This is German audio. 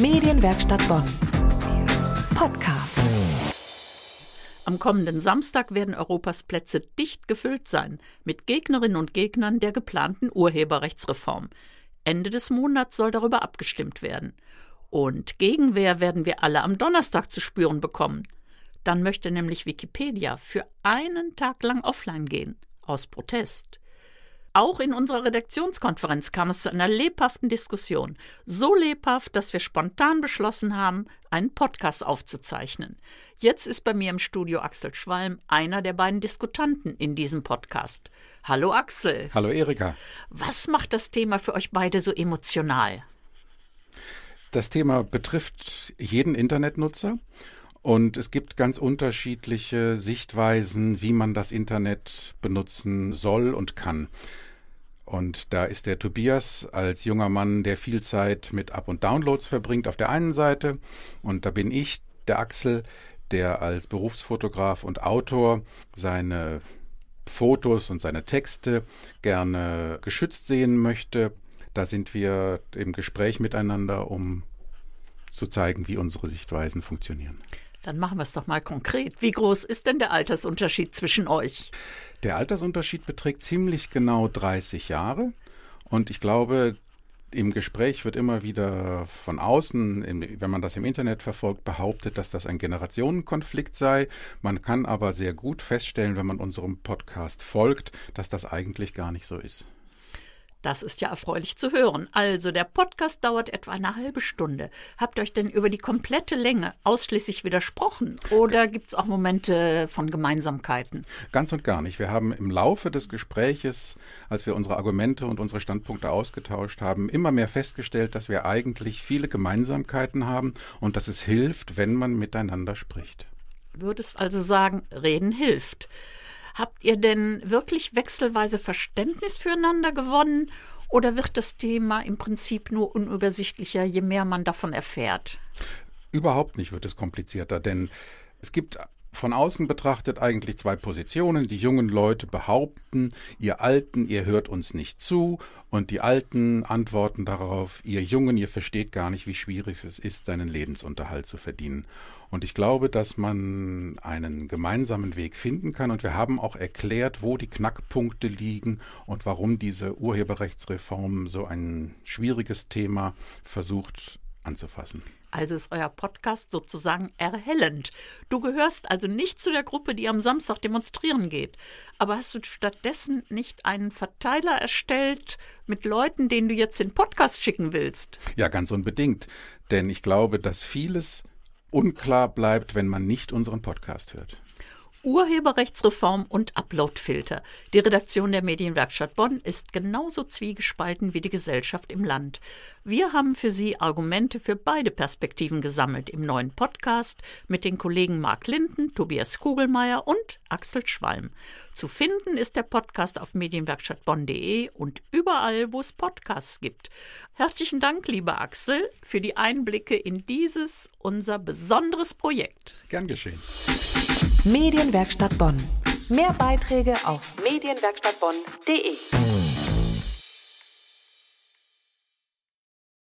Medienwerkstatt Bonn. Podcast. Am kommenden Samstag werden Europas Plätze dicht gefüllt sein mit Gegnerinnen und Gegnern der geplanten Urheberrechtsreform. Ende des Monats soll darüber abgestimmt werden. Und Gegenwehr werden wir alle am Donnerstag zu spüren bekommen. Dann möchte nämlich Wikipedia für einen Tag lang offline gehen, aus Protest. Auch in unserer Redaktionskonferenz kam es zu einer lebhaften Diskussion. So lebhaft, dass wir spontan beschlossen haben, einen Podcast aufzuzeichnen. Jetzt ist bei mir im Studio Axel Schwalm, einer der beiden Diskutanten in diesem Podcast. Hallo Axel. Hallo Erika. Was macht das Thema für euch beide so emotional? Das Thema betrifft jeden Internetnutzer. Und es gibt ganz unterschiedliche Sichtweisen, wie man das Internet benutzen soll und kann. Und da ist der Tobias als junger Mann, der viel Zeit mit Up- und Downloads verbringt, auf der einen Seite. Und da bin ich, der Axel, der als Berufsfotograf und Autor seine Fotos und seine Texte gerne geschützt sehen möchte. Da sind wir im Gespräch miteinander, um zu zeigen, wie unsere Sichtweisen funktionieren. Dann machen wir es doch mal konkret. Wie groß ist denn der Altersunterschied zwischen euch? Der Altersunterschied beträgt ziemlich genau 30 Jahre. Und ich glaube, im Gespräch wird immer wieder von außen, wenn man das im Internet verfolgt, behauptet, dass das ein Generationenkonflikt sei. Man kann aber sehr gut feststellen, wenn man unserem Podcast folgt, dass das eigentlich gar nicht so ist. Das ist ja erfreulich zu hören. Also, der Podcast dauert etwa eine halbe Stunde. Habt ihr euch denn über die komplette Länge ausschließlich widersprochen? Oder gibt es auch Momente von Gemeinsamkeiten? Ganz und gar nicht. Wir haben im Laufe des Gespräches, als wir unsere Argumente und unsere Standpunkte ausgetauscht haben, immer mehr festgestellt, dass wir eigentlich viele Gemeinsamkeiten haben und dass es hilft, wenn man miteinander spricht. Würdest also sagen, reden hilft. Habt ihr denn wirklich wechselweise Verständnis füreinander gewonnen oder wird das Thema im Prinzip nur unübersichtlicher, je mehr man davon erfährt? Überhaupt nicht wird es komplizierter, denn es gibt von außen betrachtet eigentlich zwei Positionen. Die jungen Leute behaupten, ihr Alten, ihr hört uns nicht zu, und die Alten antworten darauf, ihr Jungen, ihr versteht gar nicht, wie schwierig es ist, seinen Lebensunterhalt zu verdienen. Und ich glaube, dass man einen gemeinsamen Weg finden kann. Und wir haben auch erklärt, wo die Knackpunkte liegen und warum diese Urheberrechtsreform so ein schwieriges Thema versucht anzufassen. Also ist euer Podcast sozusagen erhellend. Du gehörst also nicht zu der Gruppe, die am Samstag demonstrieren geht. Aber hast du stattdessen nicht einen Verteiler erstellt mit Leuten, denen du jetzt den Podcast schicken willst? Ja, ganz unbedingt. Denn ich glaube, dass vieles unklar bleibt, wenn man nicht unseren Podcast hört. Urheberrechtsreform und Uploadfilter. Die Redaktion der Medienwerkstatt Bonn ist genauso zwiegespalten wie die Gesellschaft im Land. Wir haben für Sie Argumente für beide Perspektiven gesammelt im neuen Podcast mit den Kollegen Marc Linden, Tobias Kugelmeier und Axel Schwalm. Zu finden ist der Podcast auf medienwerkstattbonn.de und überall, wo es Podcasts gibt. Herzlichen Dank, lieber Axel, für die Einblicke in dieses unser besonderes Projekt. Gern geschehen. Medienwerkstatt Bonn. Mehr Beiträge auf medienwerkstattbonn.de.